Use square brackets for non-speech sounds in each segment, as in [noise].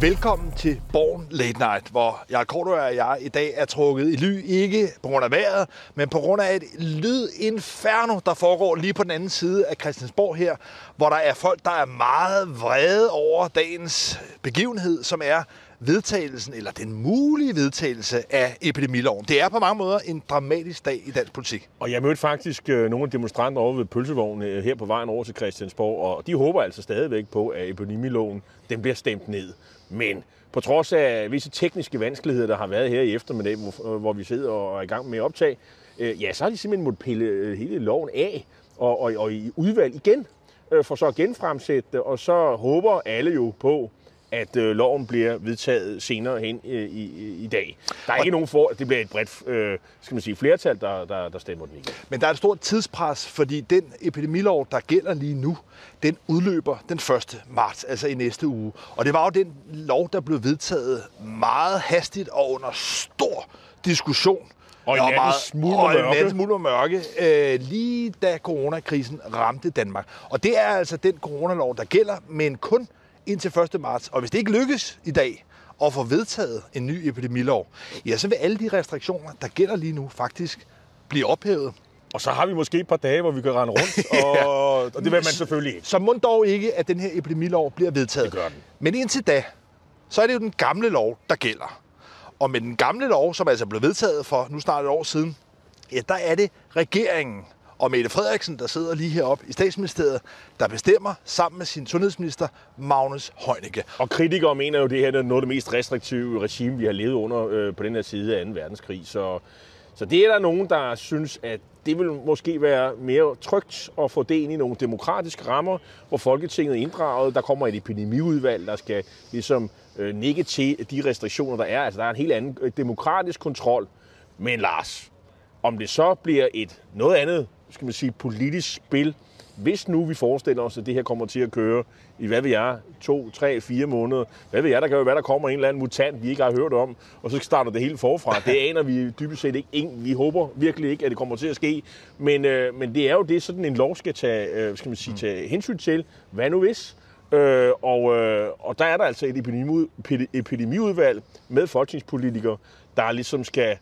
Velkommen til Born Late Night, hvor jeg Korto og jeg i dag er trukket i ly, ikke på grund af vejret, men på grund af et lydinferno, der foregår lige på den anden side af Christiansborg her, hvor der er folk, der er meget vrede over dagens begivenhed, som er vedtagelsen, eller den mulige vedtagelse af epidemiloven. Det er på mange måder en dramatisk dag i dansk politik. Og jeg mødte faktisk øh, nogle af demonstranter over ved pølsevognen øh, her på vejen over til Christiansborg, og de håber altså stadigvæk på, at epidemiloven den bliver stemt ned. Men på trods af visse tekniske vanskeligheder, der har været her i eftermiddag, hvor vi sidder og er i gang med at optage, øh, ja, så har de simpelthen måttet pille øh, hele loven af og, og, og i udvalg igen, øh, for så at genfremsætte det, og så håber alle jo på, at øh, loven bliver vedtaget senere hen øh, i, i dag. Der er ikke nogen for, det bliver et bredt øh, skal man sige, flertal, der, der, der stemmer den igen. Men der er et stort tidspres, fordi den epidemilov, der gælder lige nu, den udløber den 1. marts, altså i næste uge. Og det var jo den lov, der blev vedtaget meget hastigt og under stor diskussion. Og i natten smuld og mørke. smuld og mørke, øh, lige da coronakrisen ramte Danmark. Og det er altså den coronalov, der gælder, men kun indtil 1. marts. Og hvis det ikke lykkes i dag at få vedtaget en ny epidemilov, ja, så vil alle de restriktioner, der gælder lige nu, faktisk blive ophævet. Og så har vi måske et par dage, hvor vi kan rende rundt, [laughs] og, ja. og det vil man selvfølgelig ikke. Så må dog ikke, at den her epidemilov bliver vedtaget. Det gør den. Men indtil da, så er det jo den gamle lov, der gælder. Og med den gamle lov, som altså blev vedtaget for nu snart et år siden, ja, der er det regeringen, og Mette Frederiksen, der sidder lige heroppe i statsministeriet, der bestemmer sammen med sin sundhedsminister Magnus Heunicke. Og kritikere mener jo, at det her er noget af det mest restriktive regime, vi har levet under øh, på den her side af 2. verdenskrig. Så, så det er der nogen, der synes, at det vil måske være mere trygt at få det ind i nogle demokratiske rammer, hvor Folketinget er inddraget. Der kommer et epidemiudvalg, der skal ligesom øh, nikke til de restriktioner, der er. Altså der er en helt anden øh, demokratisk kontrol. Men Lars, om det så bliver et noget andet skal man sige, politisk spil. Hvis nu vi forestiller os, at det her kommer til at køre i, hvad ved jeg, to, tre, fire måneder. Hvad ved jeg, der kan jo være, der kommer en eller anden mutant, vi ikke har hørt om, og så starter det hele forfra. Det aner vi dybest set ikke. Vi håber virkelig ikke, at det kommer til at ske. Men, øh, men det er jo det, sådan en lov skal tage, øh, skal man sige, tage hensyn til. Hvad nu hvis? Øh, og, øh, og der er der altså et epidemi, epidemiudvalg med folketingspolitikere, der ligesom skal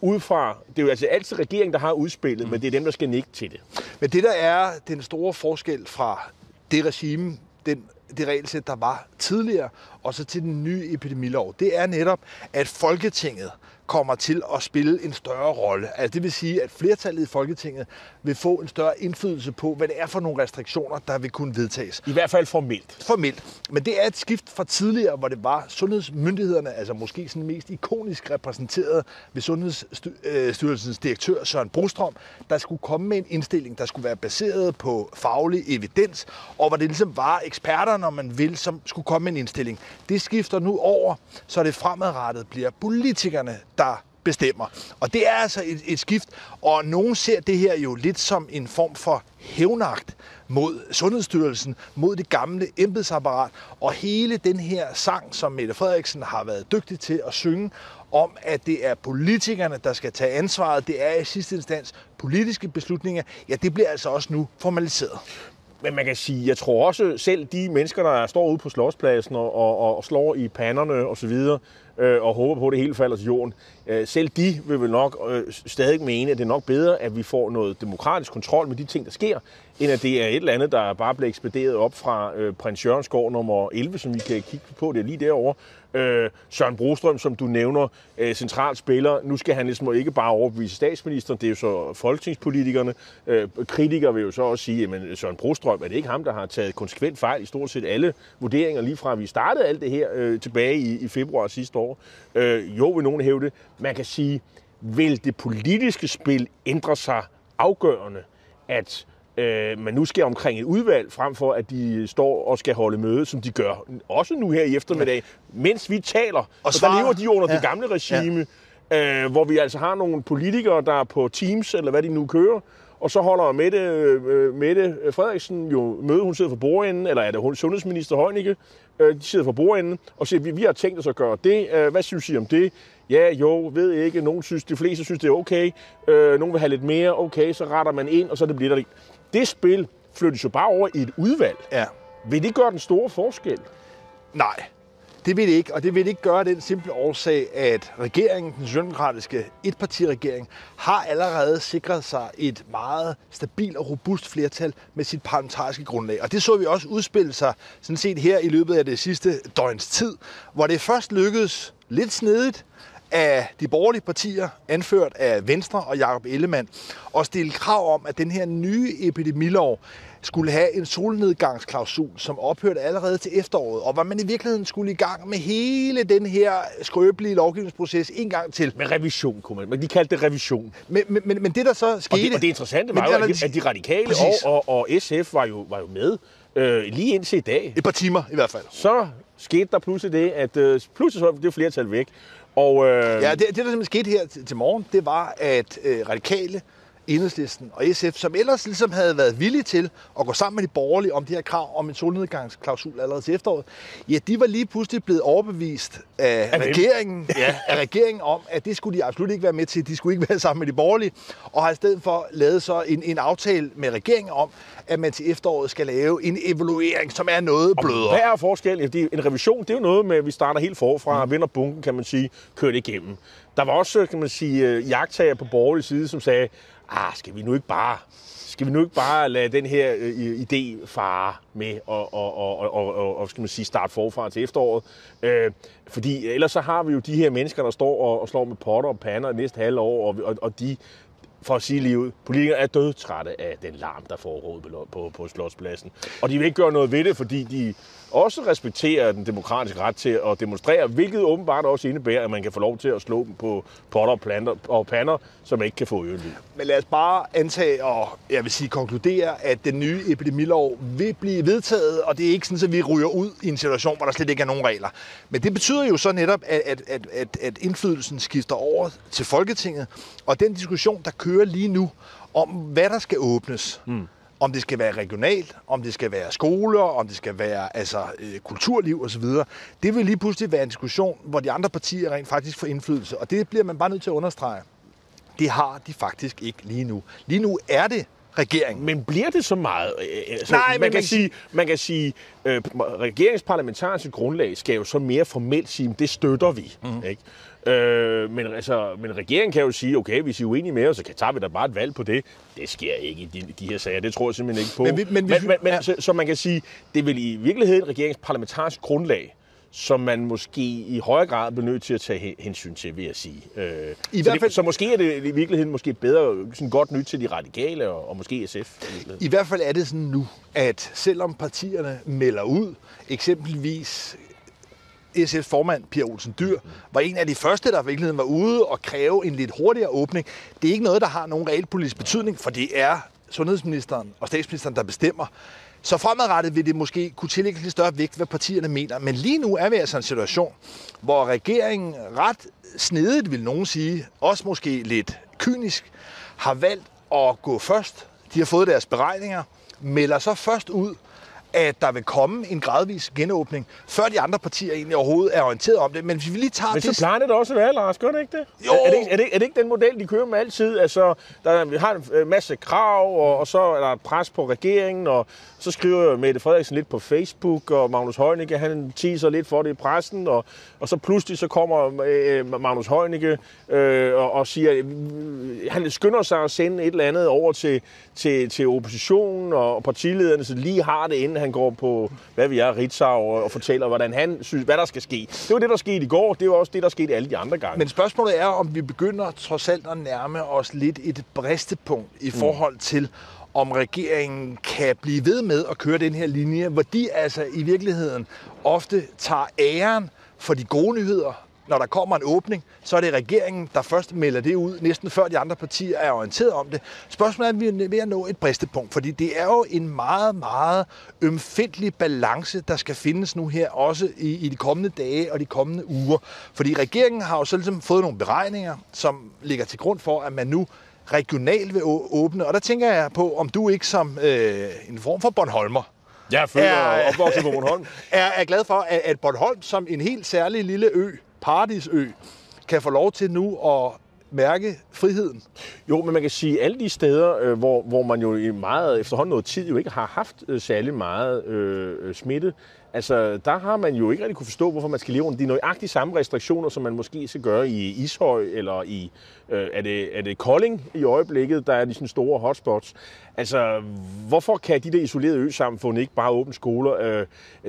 udefra, det er jo altså altid regeringen, der har udspillet, mm. men det er dem, der skal nikke til det. Men det, der er den store forskel fra det regime, den, det regelsæt, der var tidligere, og så til den nye epidemilov, det er netop, at Folketinget kommer til at spille en større rolle. Altså det vil sige, at flertallet i Folketinget vil få en større indflydelse på, hvad det er for nogle restriktioner, der vil kunne vedtages. I hvert fald formelt. Formelt. Men det er et skift fra tidligere, hvor det var sundhedsmyndighederne, altså måske sådan mest ikonisk repræsenteret ved Sundhedsstyrelsens direktør Søren Brostrøm, der skulle komme med en indstilling, der skulle være baseret på faglig evidens, og hvor det ligesom var eksperter, når man vil, som skulle komme med en indstilling. Det skifter nu over, så det fremadrettet bliver politikerne, der bestemmer. Og det er altså et, et skift, og nogen ser det her jo lidt som en form for hævnagt mod Sundhedsstyrelsen, mod det gamle embedsapparat, og hele den her sang, som Mette Frederiksen har været dygtig til at synge, om at det er politikerne, der skal tage ansvaret, det er i sidste instans politiske beslutninger, ja, det bliver altså også nu formaliseret. Men man kan sige, jeg tror også selv de mennesker, der står ude på slåspladsen og, og, og slår i panderne osv., øh, og håber på, at det hele falder til jorden, øh, selv de vil vel nok øh, stadig mene, at det er nok bedre, at vi får noget demokratisk kontrol med de ting, der sker, end at det er et eller andet, der bare bliver ekspederet op fra øh, prins Jørgens gård nummer 11, som vi kan kigge på, det er lige derovre, Øh, Søren Brostrøm, som du nævner, øh, central spiller. Nu skal han ligesom ikke bare overbevise statsministeren, det er jo så folketingspolitikerne. Øh, kritikere vil jo så også sige, at Søren Brostrøm, er det ikke ham, der har taget konsekvent fejl i stort set alle vurderinger, lige fra vi startede alt det her øh, tilbage i, i februar sidste år. Øh, jo, vil nogen hæve det. Man kan sige, vil det politiske spil ændre sig afgørende, at øh, man nu skal omkring et udvalg, frem for at de står og skal holde møde, som de gør også nu her i eftermiddag, ja. mens vi taler. Og så lever de under ja. det gamle regime, ja. øh, hvor vi altså har nogle politikere, der er på Teams, eller hvad de nu kører, og så holder Mette, øh, Mette Frederiksen jo møde, hun sidder for bordenden, eller er det hun, sundhedsminister Heunicke, øh, de sidder for bordenden, og siger, vi, vi har tænkt os at gøre det, øh, hvad synes I om det? Ja, jo, ved ikke, nogen synes, de fleste synes, det er okay, øh, nogen vil have lidt mere, okay, så retter man ind, og så det bliver der det spil flyttes jo bare over i et udvalg. Ja. Vil det gøre den store forskel? Nej. Det vil det ikke, og det vil det ikke gøre den simple årsag, at regeringen, den socialdemokratiske etpartiregering, har allerede sikret sig et meget stabilt og robust flertal med sit parlamentariske grundlag. Og det så vi også udspille sig sådan set her i løbet af det sidste døgns tid, hvor det først lykkedes lidt snedigt af de borgerlige partier, anført af Venstre og Jakob Ellemann, at stille krav om, at den her nye epidemilov skulle have en solnedgangsklausul, som ophørte allerede til efteråret, og hvor man i virkeligheden skulle i gang med hele den her skrøbelige lovgivningsproces en gang til. Med revision, kunne man. Men de kaldte det revision. Men, men, men, men det, der så skete... Og det, og det interessante var jo, at de, at de radikale og, og, og SF var jo, var jo med øh, lige indtil i dag. Et par timer i hvert fald. Så skete der pludselig det, at øh, pludselig så det flertal væk. Og, øh... Ja, det, det, der simpelthen skete her til, til morgen, det var, at øh, radikale Enhedslisten og SF, som ellers ligesom havde været villige til at gå sammen med de borgerlige om de her krav om en solnedgangsklausul allerede til efteråret, ja, de var lige pludselig blevet overbevist af, af regeringen, ja, af regeringen om, at det skulle de absolut ikke være med til. De skulle ikke være sammen med de borgerlige, og har i stedet for lavet så en, en aftale med regeringen om, at man til efteråret skal lave en evaluering, som er noget blødere. Og hvad er forskellen? En revision, det er jo noget med, at vi starter helt forfra, mm. vinder bunken, kan man sige, kører det igennem. Der var også, kan man sige, øh, jagttager på borgerlig side, som sagde, ah, skal vi nu ikke bare skal vi nu ikke bare lade den her øh, idé fare med og, og, og, og, og, og skal man sige, starte forfra til efteråret? Øh, fordi ellers så har vi jo de her mennesker, der står og, og slår med potter og pander næste halve år, og, og, og de, for at sige livet, politikere er dødtrætte af den larm, der foregår på, på, på Slotspladsen. Og de vil ikke gøre noget ved det, fordi de også respekterer den demokratiske ret til at demonstrere, hvilket åbenbart også indebærer, at man kan få lov til at slå dem på potter og, planter, og pander, som ikke kan få øjenlyd. Men lad os bare antage og jeg vil sige konkludere, at den nye epidemilov vil blive vedtaget, og det er ikke sådan, at vi ryger ud i en situation, hvor der slet ikke er nogen regler. Men det betyder jo så netop, at, at, at, at, at indflydelsen skifter over til Folketinget, og den diskussion, der kører lige nu, om hvad der skal åbnes, mm om det skal være regionalt, om det skal være skoler, om det skal være altså, øh, kulturliv osv. Det vil lige pludselig være en diskussion, hvor de andre partier rent faktisk får indflydelse, og det bliver man bare nødt til at understrege. Det har de faktisk ikke lige nu. Lige nu er det regeringen. Men bliver det så meget? Øh, øh, altså, Nej, man, men, kan sige, man kan sige, øh, regeringsparlamentariske grundlag skal jo så mere formelt sige, det støtter vi. Mm. Ikke? Øh, men, altså, men regeringen kan jo sige, okay, hvis I er uenige med os, så tager vi da bare et valg på det. Det sker ikke i de, de her sager. Det tror jeg simpelthen ikke på. Men, men, men, men, men ja. så, så man kan sige, det vil i virkeligheden regeringens parlamentariske grundlag, som man måske i højere grad bliver nødt til at tage hensyn til, vil jeg sige. Øh, I så, hvert fald, det, så måske er det i virkeligheden måske bedre, sådan godt nyt til de radikale og, og måske SF. I, I hvert fald er det sådan nu, at selvom partierne melder ud, eksempelvis SF's formand, Pia Olsen Dyr, var en af de første, der virkelig var ude og kræve en lidt hurtigere åbning. Det er ikke noget, der har nogen realpolitisk betydning, for det er sundhedsministeren og statsministeren, der bestemmer. Så fremadrettet vil det måske kunne tillægge lidt større vægt, hvad partierne mener. Men lige nu er vi altså en situation, hvor regeringen ret snedigt, vil nogen sige, også måske lidt kynisk, har valgt at gå først. De har fået deres beregninger, melder så først ud, at der vil komme en gradvis genåbning, før de andre partier egentlig overhovedet er orienteret om det. Men hvis vi lige tager Men så plejer det også at være, Lars, gør det ikke det? Jo. Er, er, det ikke, er, det, er det ikke den model, de kører med altid? Altså, der, vi har en øh, masse krav, og, og så er der pres på regeringen, og så skriver Mette Frederiksen lidt på Facebook, og Magnus Heunicke, han teaser lidt for det i pressen, og, og så pludselig så kommer øh, Magnus Heunicke øh, og, og siger, øh, han skynder sig at sende et eller andet over til, til, til oppositionen og partilederne, så lige har det, inden han går på, hvad vi er, Ritzau, og, og fortæller, hvordan han synes, hvad der skal ske. Det var det, der skete i går, det var også det, der skete alle de andre gange. Men spørgsmålet er, om vi begynder trods alt at nærme os lidt et bristepunkt i mm. forhold til, om regeringen kan blive ved med at køre den her linje, hvor de altså i virkeligheden ofte tager æren for de gode nyheder, når der kommer en åbning, så er det regeringen, der først melder det ud, næsten før de andre partier er orienteret om det. Spørgsmålet er, at vi er ved at nå et bristepunkt, fordi det er jo en meget, meget ømfindelig balance, der skal findes nu her, også i, i de kommende dage og de kommende uger. Fordi regeringen har jo så ligesom fået nogle beregninger, som ligger til grund for, at man nu regionalt vil åbne. Og der tænker jeg på, om du ikke som øh, en form for Bornholmer, jeg føler er, opvokset på Bornholm. [laughs] Er, er glad for, at, at Bornholm som en helt særlig lille ø, paradisø, kan få lov til nu at mærke friheden. Jo, men man kan sige, at alle de steder, øh, hvor, hvor man jo i meget efterhånden noget tid jo ikke har haft øh, særlig meget øh, øh, smitte, altså der har man jo ikke rigtig kunne forstå, hvorfor man skal leve under de nøjagtige samme restriktioner, som man måske skal gøre i Ishøj eller i, øh, er, det, er det Kolding i øjeblikket, der er de sådan store hotspots. Altså, hvorfor kan de der isolerede ø-samfund ikke bare åbne skoler? Øh,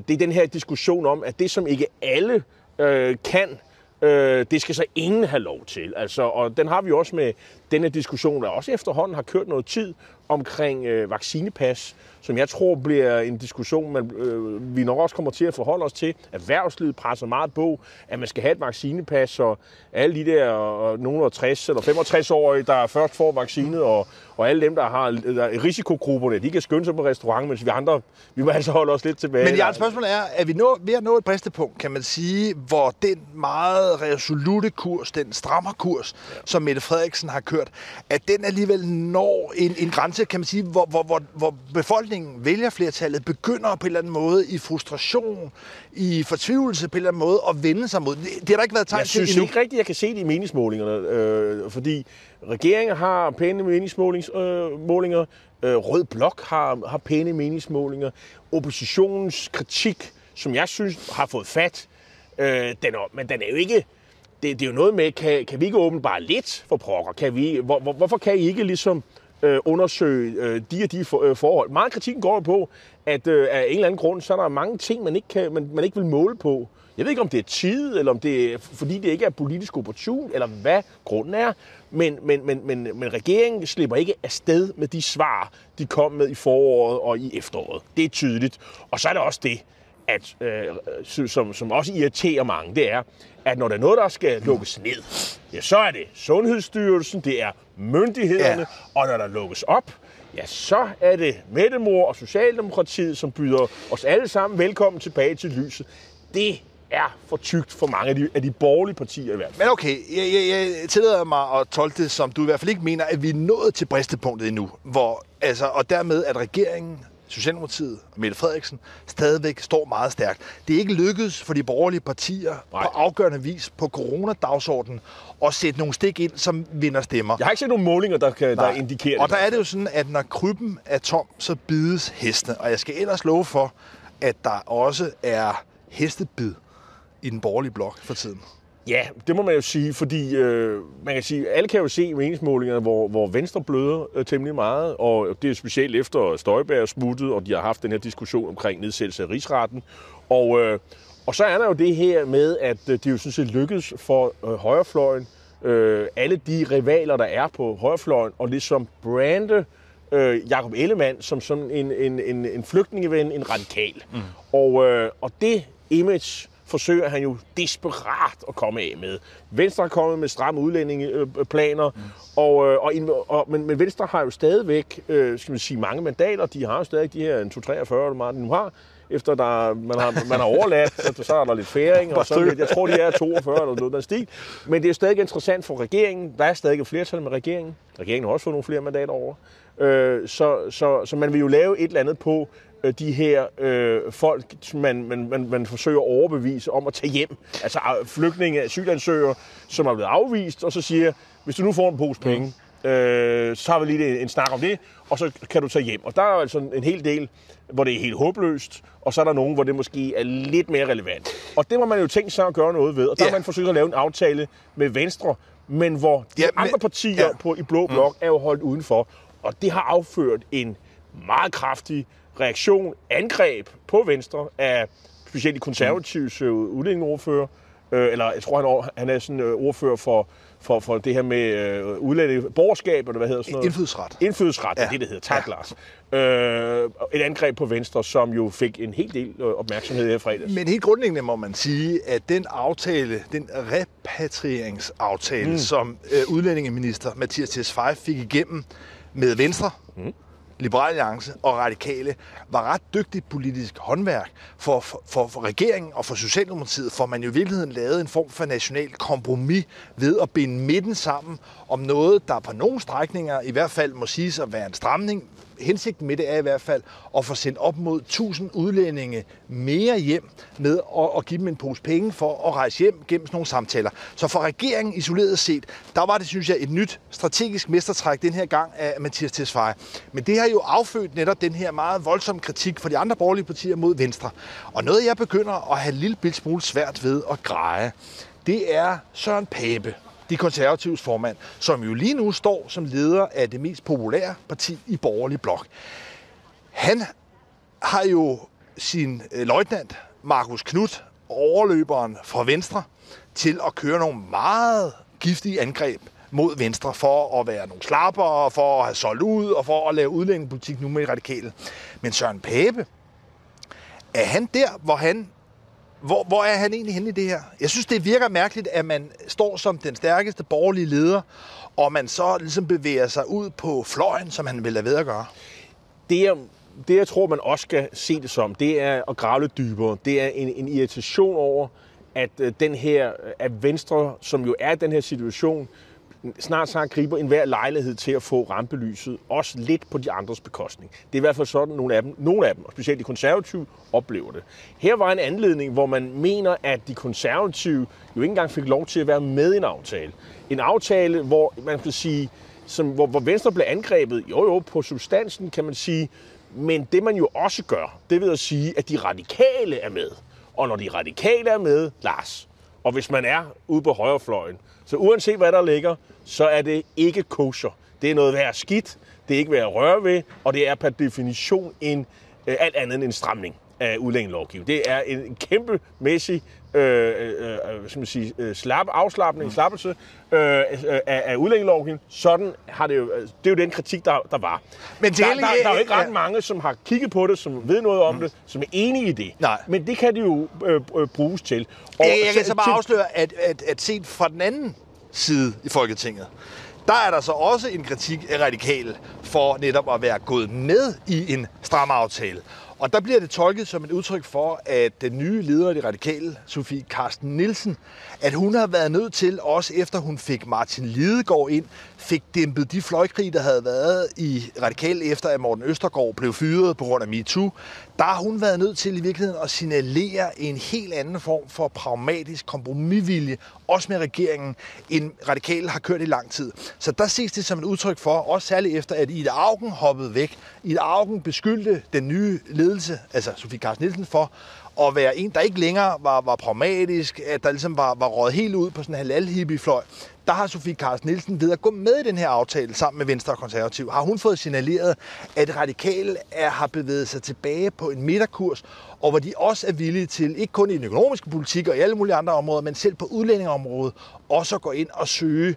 det er den her diskussion om, at det som ikke alle øh, kan, Øh, det skal så ingen have lov til. Altså, og den har vi også med denne diskussion, der også efterhånden har kørt noget tid omkring øh, vaccinepas, som jeg tror bliver en diskussion, man, øh, vi nok også kommer til at forholde os til. Erhvervslivet presser meget på, at man skal have et vaccinepas, og alle de der og 60 eller 65-årige, der først får vaccinet, og, og alle dem, der har der risikogrupperne, de kan skynde sig på restaurant, mens vi andre, vi må altså holde os lidt tilbage. Men jeres spørgsmål er, er vi nå, ved at nå et bristepunkt, kan man sige, hvor den meget resolute kurs, den strammerkurs, ja. som Mette Frederiksen har kørt, at den alligevel når en, en grænse, kan man sige, hvor, hvor, hvor, hvor befolkningen, vælgerflertallet, begynder på en eller anden måde i frustration, i fortvivlelse på en eller anden måde, at vende sig mod. Det, det har der ikke været tegn jeg til synes ikke rigtigt, jeg kan se det i meningsmålingerne, øh, fordi regeringen har pæne meningsmålinger, øh, Rød Blok har, har pæne meningsmålinger, oppositionens kritik, som jeg synes har fået fat, øh, den er, men den er jo ikke det, det er jo noget med, kan, kan vi ikke åbne bare lidt for pokker? Kan vi, hvor, hvor, hvorfor kan I ikke ligesom øh, undersøge øh, de og de for, øh, forhold? Meget kritikken går på, at øh, af en eller anden grund, så er der mange ting, man ikke, kan, man, man ikke vil måle på. Jeg ved ikke, om det er tid, eller om det er, fordi det ikke er politisk opportun, eller hvad grunden er. Men, men, men, men, men regeringen slipper ikke afsted med de svar, de kom med i foråret og i efteråret. Det er tydeligt. Og så er det også det, at, øh, som, som også irriterer mange, det er, at når der er noget, der skal lukkes ned, ja, så er det Sundhedsstyrelsen, det er myndighederne, ja. og når der lukkes op, ja, så er det Mettemor og Socialdemokratiet, som byder os alle sammen velkommen tilbage til lyset. Det er for tygt for mange af de, af de borgerlige partier i hvert fald. Men okay, jeg, jeg, jeg tillader mig at tolke det, som du i hvert fald ikke mener, at vi er nået til bristepunktet endnu, hvor, altså, og dermed at regeringen Socialdemokratiet og Mette Frederiksen stadigvæk står meget stærkt. Det er ikke lykkedes for de borgerlige partier Nej. på afgørende vis på coronadagsordenen at sætte nogle stik ind, som vinder stemmer. Jeg har ikke set nogen målinger, der, kan, der indikerer det. Og der er det jo sådan, at når krybben er tom, så bides heste. Og jeg skal ellers love for, at der også er hestebid i den borgerlige blok for tiden. Ja, det må man jo sige, fordi øh, man kan sige, alle kan jo se meningsmålingerne, hvor, hvor Venstre bløder øh, temmelig meget, og det er specielt efter Støjberg er smuttet, og de har haft den her diskussion omkring nedsættelse af rigsretten. Og, øh, og så er der jo det her med, at øh, det jo sådan set lykkedes for øh, højrefløjen, øh, alle de rivaler, der er på højrefløjen, og ligesom brande øh, Jakob Ellemann som sådan en, en, en, en flygtningeven, en radikal. Mm. Og, øh, og det image forsøger han jo desperat at komme af med. Venstre er kommet med stramme udlændingeplaner, mm. og, øh, og, og, men, men Venstre har jo stadigvæk øh, skal man sige, mange mandater. De har jo stadig de her 243, eller meget de nu har efter der, man, har, man har overladt, så, så er der lidt færing, og så, jeg tror, de er 42 eller noget der stil. Men det er stadig interessant for regeringen. Der er stadig et flertal med regeringen. Regeringen har også fået nogle flere mandater over. Øh, så, så, så man vil jo lave et eller andet på, Øh, de her øh, folk, man, man, man, man forsøger at overbevise om at tage hjem. Altså flygtninge, asylansøgere, som er blevet afvist, og så siger, hvis du nu får en pose penge, øh, så har vi lige en, en snak om det, og så kan du tage hjem. Og der er altså en hel del, hvor det er helt håbløst, og så er der nogen, hvor det måske er lidt mere relevant. Og det må man jo tænke sig at gøre noget ved, og der ja. har man forsøgt at lave en aftale med Venstre, men hvor de ja, men, andre partier ja. på, i Blå Blok mm. er jo holdt udenfor, og det har afført en meget kraftig reaktion, angreb på Venstre af specielt de konservatives mm. udlændingeordfører, øh, eller jeg tror, han, han er sådan øh, ordfører for, for, for det her med øh, udlændinge, borgerskab, eller hvad hedder sådan noget? Indfødsret. Indfødsret, ja. det det, det hedder. Tak, ja. Lars. Øh, et angreb på Venstre, som jo fik en hel del øh, opmærksomhed her fredags. Men helt grundlæggende må man sige, at den aftale, den repatrieringsaftale, mm. som øh, udlændingeminister Mathias Tesfaye fik igennem med Venstre, mm Liberale Alliance og Radikale var ret dygtigt politisk håndværk for, for, for, for regeringen og for Socialdemokratiet, for man jo i virkeligheden lavede en form for national kompromis ved at binde midten sammen om noget, der på nogle strækninger i hvert fald må siges at være en stramning, hensigten med det er i hvert fald at få sendt op mod 1000 udlændinge mere hjem med at, at give dem en pose penge for at rejse hjem gennem sådan nogle samtaler. Så for regeringen isoleret set, der var det, synes jeg, et nyt strategisk mestertræk den her gang af Mathias Tesfaye. Men det har jo affødt netop den her meget voldsomme kritik fra de andre borgerlige partier mod Venstre. Og noget, jeg begynder at have en lille smule svært ved at greje, det er Søren Pape, de konservatives formand, som jo lige nu står som leder af det mest populære parti i borgerlig blok. Han har jo sin øh, løjtnant, Markus Knudt, overløberen fra Venstre, til at køre nogle meget giftige angreb mod Venstre for at være nogle slapper, for at have solgt ud og for at lave udlændingepolitik nu med radikale. Men Søren Pape, er han der, hvor han hvor, hvor er han egentlig henne i det her? Jeg synes, det virker mærkeligt, at man står som den stærkeste borgerlige leder, og man så ligesom bevæger sig ud på fløjen, som han vil have ved at gøre. Det, jeg, det, jeg tror, man også skal se det som, det er at grave lidt dybere. Det er en, en irritation over, at øh, den her, at Venstre, som jo er i den her situation, snart sagt griber enhver lejlighed til at få rampelyset, også lidt på de andres bekostning. Det er i hvert fald sådan, nogle af dem, nogle af dem og specielt de konservative, oplever det. Her var en anledning, hvor man mener, at de konservative jo ikke engang fik lov til at være med i en aftale. En aftale, hvor man kan sige, som, hvor, hvor Venstre blev angrebet, jo jo, på substansen kan man sige, men det man jo også gør, det vil at sige, at de radikale er med. Og når de radikale er med, Lars, og hvis man er ude på højrefløjen, så uanset hvad der ligger, så er det ikke kosher. Det er noget værd skidt, det er ikke værd at røre ved, og det er per definition en øh, alt andet end en stramning af udlændingelovgivning. Det er en kæmpemæssig øh, øh, øh skal man sige, øh, slap, afslappning, mm. slappelse øh, af, af udlændingelovgivningen. Sådan har det jo, det er jo den kritik, der, der var. Men der, der, der, der er jo ikke ret ja. mange, som har kigget på det, som ved noget om mm. det, som er enige i det. Nej. Men det kan det jo øh, øh, bruges til. Og jeg, jeg kan så bare til, afsløre, at, at, at set fra den anden side i Folketinget, der er der så også en kritik af radikale for netop at være gået med i en stram aftale. Og der bliver det tolket som et udtryk for, at den nye leder af de radikale, Sofie Karsten Nielsen, at hun har været nødt til, også efter hun fik Martin Lidegaard ind, fik dæmpet de fløjkrig, der havde været i Radikal efter, at Morten Østergaard blev fyret på grund af MeToo, der har hun været nødt til i virkeligheden at signalere en helt anden form for pragmatisk kompromisvilje, også med regeringen, end radikale har kørt i lang tid. Så der ses det som et udtryk for, også særligt efter, at Ida Augen hoppede væk. Ida Augen beskyldte den nye ledelse, altså Sofie Carsten Nielsen, for at være en, der ikke længere var, var pragmatisk, at der ligesom var, var råd helt ud på sådan en halal fløj der har Sofie Carsten Nielsen ved at gå med i den her aftale sammen med Venstre og Konservativ, har hun fået signaleret, at radikale er, har bevæget sig tilbage på en midterkurs, og hvor de også er villige til, ikke kun i den økonomiske politik og i alle mulige andre områder, men selv på udlændingeområdet, også at gå ind og søge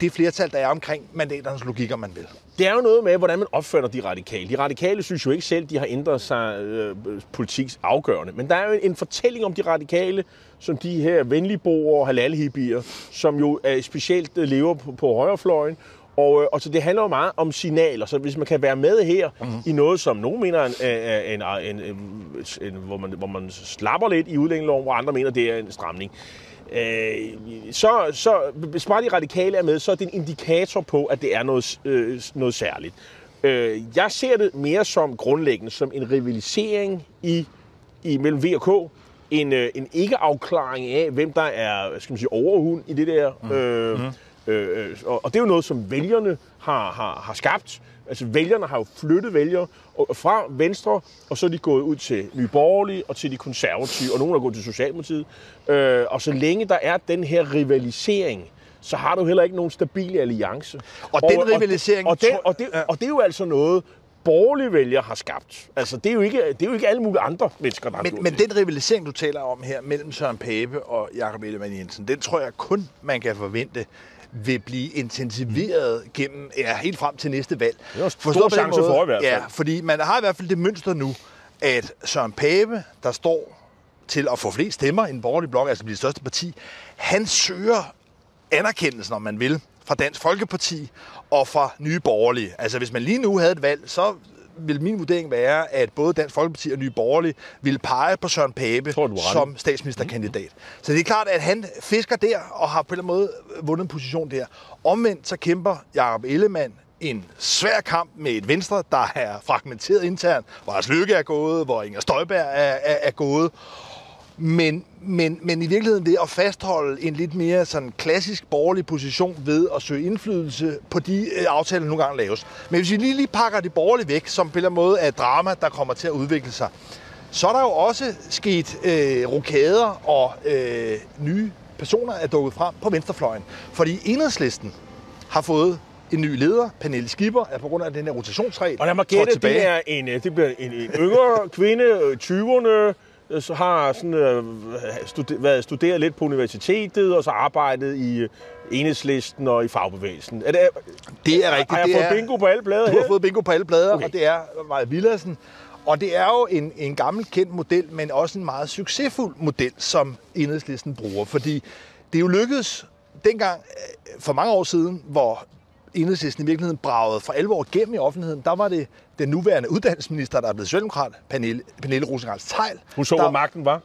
det flertal, der er omkring mandaternes logik, om man vil. Det er jo noget med, hvordan man opfatter de radikale. De radikale synes jo ikke selv, de har ændret sig øh, politiks afgørende. Men der er jo en fortælling om de radikale, som de her venligboere og halalhippier, som jo øh, specielt øh, lever på, på højrefløjen, og, øh, og så det handler jo meget om signaler. Så hvis man kan være med her mm-hmm. i noget, som nogen mener er en, en, en, en, en, hvor, man, hvor man slapper lidt i udlændingeloven, hvor andre mener, det er en stramning. Øh, så, så hvis bare de radikale er med, så er det en indikator på, at det er noget, øh, noget særligt. Øh, jeg ser det mere som grundlæggende som en rivalisering i, i mellem V og K, en, øh, en ikke-afklaring af, hvem der er skal man sige, overhund i det der. Mm. Øh, mm. Øh, og, og det er jo noget, som vælgerne har, har, har skabt. Altså vælgerne har jo flyttet vælgere fra Venstre, og så er de gået ud til Nye Borgerlige og til de konservative, og nogen er gået til Socialdemokratiet. Øh, og så længe der er den her rivalisering, så har du heller ikke nogen stabil alliance. Og, og den rivalisering... Og, og, den, og, det, og det er jo altså noget, borgerlige vælger har skabt. Altså, det er jo ikke, det er jo ikke alle mulige andre mennesker, der men, har Men den rivalisering, du taler om her mellem Søren Pape og Jakob Ellemann Jensen, den tror jeg kun, man kan forvente vil blive intensiveret mm. gennem, ja, helt frem til næste valg. Det er stor Forstår chance for i hvert fald. Ja, fordi man har i hvert fald det mønster nu, at Søren Pape, der står til at få flest stemmer i en borgerlig blok, altså blive det største parti, han søger anerkendelsen, om man vil, fra Dansk Folkeparti og fra Nye Borgerlige. Altså hvis man lige nu havde et valg, så vil min vurdering være, at både Dansk Folkeparti og Nye Borgerlige vil pege på Søren Pape som statsministerkandidat. Så det er klart, at han fisker der og har på en eller anden måde vundet en position der. Omvendt så kæmper Jacob Ellemann en svær kamp med et Venstre, der er fragmenteret internt, hvor Lars Løkke er gået, hvor Inger Støjberg er, er, er gået. Men, men, men i virkeligheden det at fastholde en lidt mere sådan klassisk borgerlig position ved at søge indflydelse på de øh, aftaler, der nogle gange laves. Men hvis vi lige, lige pakker det borgerlige væk, som på en eller anden måde er drama, der kommer til at udvikle sig, så er der jo også sket øh, rokader og øh, nye personer er dukket frem på venstrefløjen. Fordi enhedslisten har fået en ny leder, Pernille Skipper, er på grund af den her rotationsregel. Og lad mig gætte, det er en, øh, det bliver en, en yngre kvinde, øh, 20'erne, øh, så har sådan, øh, studer, været studeret lidt på universitetet, og så arbejdet i øh, enhedslisten og i fagbevægelsen. Er det, Det er rigtigt. Har jeg det fået er, bingo på alle blader Du her? har fået bingo på alle blader, Okay. og det er Maja Villadsen. Og det er jo en, en gammel kendt model, men også en meget succesfuld model, som enhedslisten bruger. Fordi det er jo lykkedes dengang øh, for mange år siden, hvor enhedslisten i virkeligheden bragede for alvor gennem i offentligheden, der var det den nuværende uddannelsesminister, der er blevet socialdemokrat, Pernille, Pernille Rosenkrantz-Teil. Hun så, der, hvor magten var.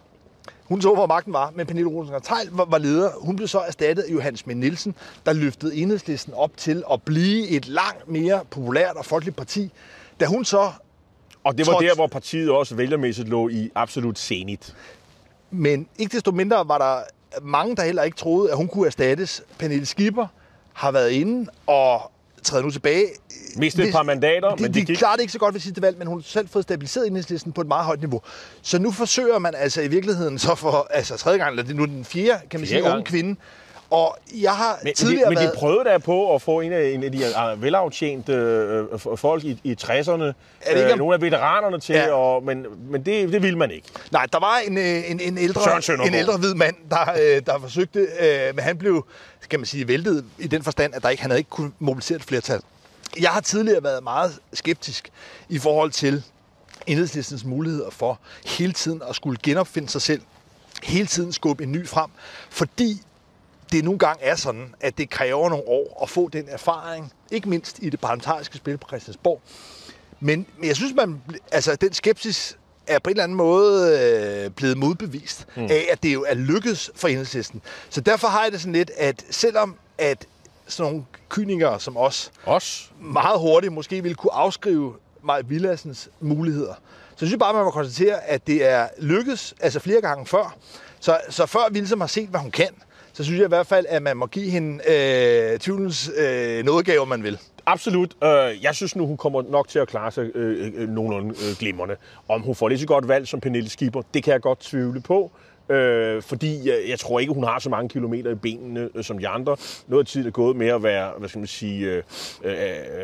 hun så, hvor magten var, men Pernille Rosenkrantz-Teil var, var leder. Hun blev så erstattet af Johannes Schmidt Nielsen, der løftede enhedslisten op til at blive et langt mere populært og folkeligt parti. Da hun så Og det var Trods- der, hvor partiet også vælgermæssigt lå i absolut zenit. Men ikke desto mindre var der mange, der heller ikke troede, at hun kunne erstattes. Pernille Skipper har været inde og træder nu tilbage. Mistede et par mandater, de, men de det gik. klarede ikke så godt ved sidste valg, men hun har selv fået stabiliseret enhedslisten på et meget højt niveau. Så nu forsøger man altså i virkeligheden så for altså tredje gang, eller det er nu den fjerde, kan man sige, Fjerde gang. unge kvinde. Og jeg har Men, tidligere men, de, men været... de prøvede da på at få en af, en af de uh, velaftjente øh, f- folk i, i 60'erne, det ikke om- nogle af veteranerne til, Ja. og, men, men det, det ville man ikke. Nej, der var en, øh, en, en, ældre, en ældre hvid mand, der, øh, der forsøgte, øh, men han blev, skal man sige, væltet i den forstand, at der ikke, han havde ikke kunne mobilisere et flertal. Jeg har tidligere været meget skeptisk i forhold til enhedslistens muligheder for hele tiden at skulle genopfinde sig selv, hele tiden skubbe en ny frem, fordi det nogle gange er sådan, at det kræver nogle år at få den erfaring, ikke mindst i det parlamentariske spil på Christiansborg, men, men jeg synes, man, altså, den skepsis er på en eller anden måde øh, blevet modbevist mm. af, at det jo er lykkedes for enhedslisten. Så derfor har jeg det sådan lidt, at selvom at sådan nogle kynikere som os Også. meget hurtigt måske ville kunne afskrive Maja Villadsens muligheder, så synes jeg bare, man må konstatere, at det er lykkedes altså flere gange før. Så, så før vi ligesom har set, hvad hun kan, så synes jeg i hvert fald, at man må give hende øh, tvivlens øh, nådegave, man vil. Absolut. Øh, jeg synes nu, hun kommer nok til at klare sig øh, øh, øh, nogenlunde øh, glimrende. Om hun får lige så godt valg som Pernille Skipper, det kan jeg godt tvivle på. Øh, fordi jeg, jeg tror ikke, hun har så mange kilometer i benene øh, som de andre. Noget af tiden er gået med at være, hvad skal man sige, øh, øh,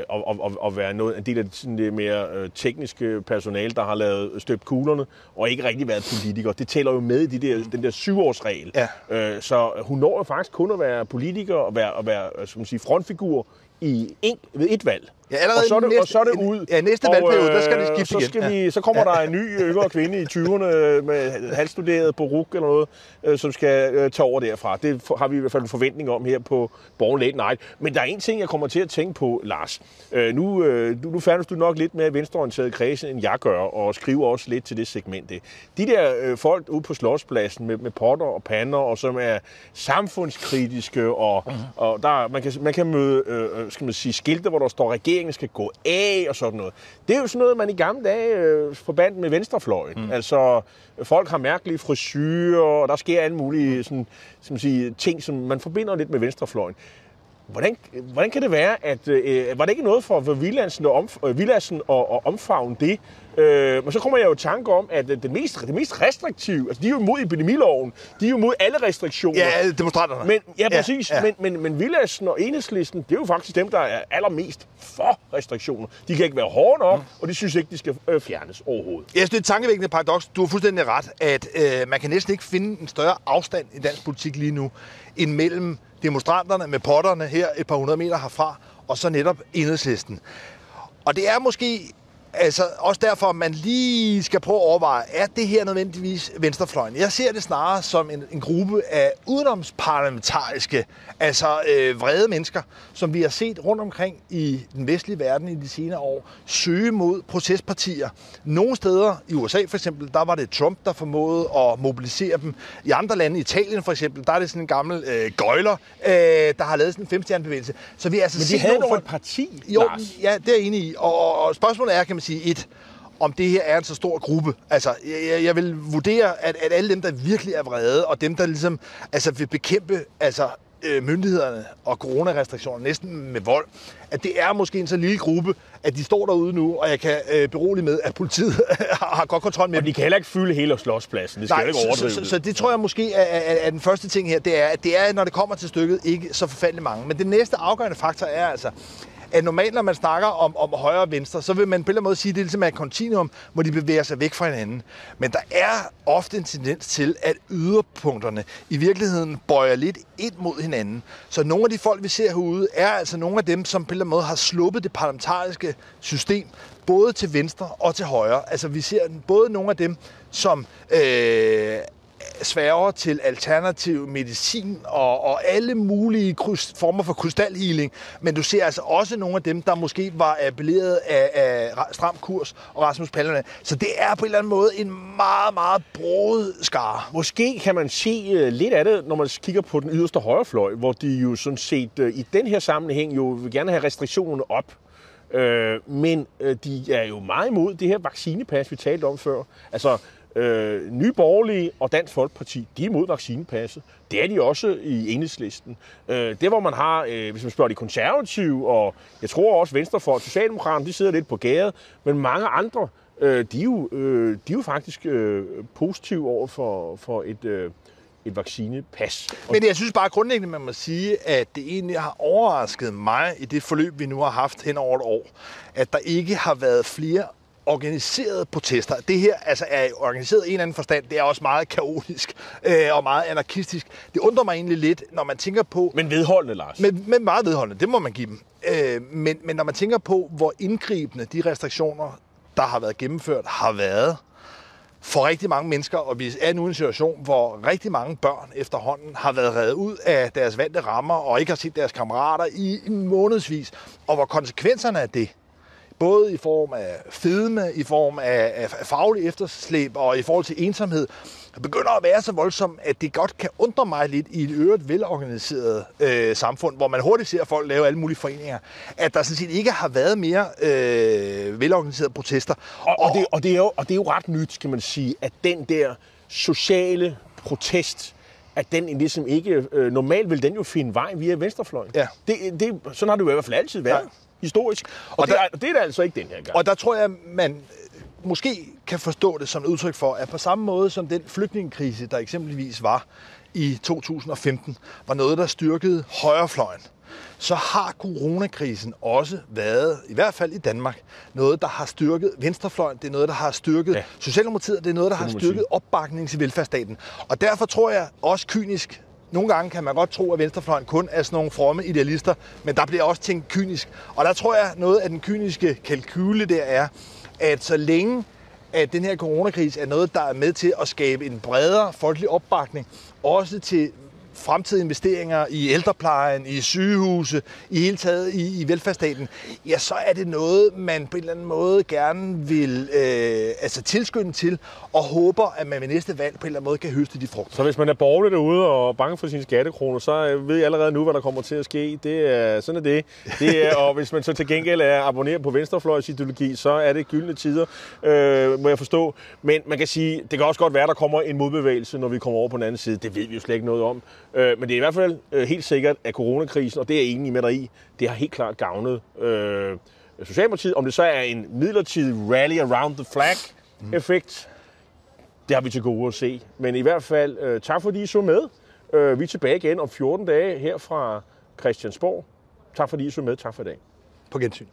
og, og, og, være noget, en del af det, sådan det mere øh, tekniske personale, der har lavet støbt kuglerne, og ikke rigtig været politiker. Det tæller jo med i de der, den der syvårsregel. Ja. Øh, så hun når jo faktisk kun at være politiker og være, og være øh, skal man sige, frontfigur i en, ved et valg. Ja, allerede og, så er det, næste- og så er det ud. ja, næste Og, valgperiode, der skal det øh, skifte så igen. Skal vi, så kommer der en ny yngre kvinde i 20'erne med halvstuderet på RUK eller noget, øh, som skal øh, tage over derfra. Det har vi i hvert fald en forventning om her på Borgen Late Night. Men der er en ting, jeg kommer til at tænke på, Lars. Øh, nu, øh, nu, færdes du nok lidt mere venstreorienteret kredse, end jeg gør, og skriver også lidt til det segment. det. De der øh, folk ude på Slotspladsen med, med potter og pander, og som er samfundskritiske, og, Mhm. og der, man, kan, man kan møde øh, skal man sige, skilte, hvor der står, at regeringen skal gå af og sådan noget. Det er jo sådan noget, man i gamle dage øh, forbandt med venstrefløjen. Mm. Altså, folk har mærkelige frisyrer, og der sker alle mulige sådan, skal man sige, ting, som man forbinder lidt med venstrefløjen. Hvordan, hvordan kan det være, at øh, var det ikke noget for, for Villadsen, og omf- øh, Villadsen at, at omfavne det? Øh, men så kommer jeg jo i tanke om, at øh, det mest, det mest restriktive, altså de er jo imod epidemiloven, de er jo imod alle restriktioner. Ja, demonstranterne. Men, ja, præcis. Ja, Ja, ja. ja. Men, men, men Villadsen og Enhedslisten, det er jo faktisk dem, der er allermest for restriktioner. De kan ikke være hårde nok, mm. og de synes ikke, de skal øh, fjernes overhovedet. Jeg synes, det er et tankevækkende paradoks. Du har fuldstændig ret, at øh, man kan næsten ikke finde en større afstand i dansk politik lige nu, end mellem demonstranterne med potterne her et par hundrede meter herfra, og så netop enhedslisten. Og det er måske altså også derfor, at man lige skal prøve at overveje, er det her nødvendigvis venstrefløjen? Jeg ser det snarere som en, en gruppe af udenomsparlamentariske, altså øh, vrede mennesker, som vi har set rundt omkring i den vestlige verden i de senere år, søge mod protestpartier. Nogle steder, i USA for eksempel, der var det Trump, der formåede at mobilisere dem. I andre lande, Italien for eksempel, der er det sådan en gammel øh, gøjler, øh, der har lavet sådan en femstjernebevægelse. Så vi er altså Men de havde folk- et parti, jo, Lars. ja, det er jeg enig i. Og, og spørgsmålet er, kan man sige, et, om det her er en så stor gruppe. Altså, jeg, jeg vil vurdere, at, at alle dem, der virkelig er vrede, og dem, der ligesom altså, vil bekæmpe altså, øh, myndighederne og coronarestriktioner næsten med vold, at det er måske en så lille gruppe, at de står derude nu, og jeg kan øh, berolige med, at politiet [laughs] har godt kontrol med Og de kan heller ikke fylde hele slotspladsen. Det skal Nej, ikke overdrive så, så, det. så det tror jeg måske er, er, er den første ting her, det er, at det er, når det kommer til stykket, ikke så forfærdeligt mange. Men den næste afgørende faktor er altså, at normalt, når man snakker om, om højre og venstre, så vil man på en eller anden måde sige, at det ligesom er et kontinuum, hvor de bevæger sig væk fra hinanden. Men der er ofte en tendens til, at yderpunkterne i virkeligheden bøjer lidt ind mod hinanden. Så nogle af de folk, vi ser herude, er altså nogle af dem, som på en eller anden måde har sluppet det parlamentariske system, både til venstre og til højre. Altså vi ser både nogle af dem, som øh, sværger til alternativ medicin og, og alle mulige krys, former for krystalhealing, men du ser altså også nogle af dem, der måske var appelleret af, af Stram Kurs og Rasmus Paludan. Så det er på en eller anden måde en meget, meget broet skare. Måske kan man se øh, lidt af det, når man kigger på den yderste højrefløj, hvor de jo sådan set øh, i den her sammenhæng jo vil gerne have restriktionerne op. Øh, men øh, de er jo meget imod det her vaccinepas, vi talte om før. Altså, øh, Nye Borgerlige og Dansk Folkeparti, de er imod vaccinepasset. Det er de også i enhedslisten. Øh, det, hvor man har, øh, hvis man spørger de konservative, og jeg tror også Venstrefolk, Socialdemokraterne, de sidder lidt på gade, men mange andre, øh, de, er jo, øh, de er jo faktisk øh, positive over for, for et, øh, et vaccinepas. Men jeg synes bare grundlæggende, man må sige, at det egentlig har overrasket mig i det forløb, vi nu har haft hen over et år, at der ikke har været flere organiserede protester. Det her altså er organiseret i en eller anden forstand. Det er også meget kaotisk øh, og meget anarkistisk. Det undrer mig egentlig lidt, når man tænker på... Men vedholdende, Lars. Men, men meget vedholdende, det må man give dem. Øh, men, men når man tænker på, hvor indgribende de restriktioner, der har været gennemført, har været for rigtig mange mennesker, og vi er nu i en situation, hvor rigtig mange børn efterhånden har været reddet ud af deres vante rammer, og ikke har set deres kammerater i en månedsvis, og hvor konsekvenserne af det, både i form af fedme, i form af, af faglig efterslæb og i forhold til ensomhed, begynder at være så voldsom, at det godt kan undre mig lidt i et øvrigt velorganiseret øh, samfund, hvor man hurtigt ser folk lave alle mulige foreninger, at der sådan set ikke har været mere øh, velorganiserede protester. Og, og, det, og, det er jo, og det er jo ret nyt, kan man sige, at den der sociale protest, at den ligesom ikke... Øh, normalt vil den jo finde vej via venstrefløjen. Ja. Det, det, sådan har det jo i hvert fald altid været, Ja. historisk. Og, Og det, der- er, det er det altså ikke den her gang. Og der tror jeg, man øh, måske kan forstå det som et udtryk for, at på samme måde som den flygtningekrise, der eksempelvis var i 2015, var noget, der styrkede højrefløjen, så har coronakrisen også været, i hvert fald i Danmark, noget, der har styrket venstrefløjen, det er noget, der har styrket ja. Socialdemokratiet, det er noget, der har styrket opbakningen til velfærdsstaten. Og derfor tror jeg også kynisk, nogle gange kan man godt tro, at venstrefløjen kun er sådan nogle fromme idealister, men der bliver også tænkt kynisk. Og der tror jeg, noget af den kyniske kalkyle der er, at så længe at den her coronakrise er noget, der er med til at skabe en bredere folkelig opbakning, også til fremtidige investeringer i ældreplejen, i sygehuse, i hele taget i, i velfærdsstaten, ja, så er det noget, man på en eller anden måde gerne vil øh, altså tilskynde til, og håber, at man ved næste valg på en eller anden måde kan høste de frugter. Så hvis man er borgerlig derude og bange for sine skattekroner, så øh, ved jeg allerede nu, hvad der kommer til at ske. Det er, sådan er det. det er, og hvis man så til gengæld er abonneret på venstrefløjs ideologi, så er det gyldne tider, øh, må jeg forstå. Men man kan sige, det kan også godt være, at der kommer en modbevægelse, når vi kommer over på den anden side. Det ved vi jo slet ikke noget om. Øh, men det er i hvert fald øh, helt sikkert, at coronakrisen, og det er jeg enig med dig i, det har helt klart gavnet øh, Socialdemokratiet. Om det så er en midlertidig rally around the flag-effekt, det har vi til gode at se. Men i hvert fald, øh, tak fordi I så med. Øh, vi er tilbage igen om 14 dage her fra Christiansborg. Tak fordi I så med. Tak for i dag. På gensyn.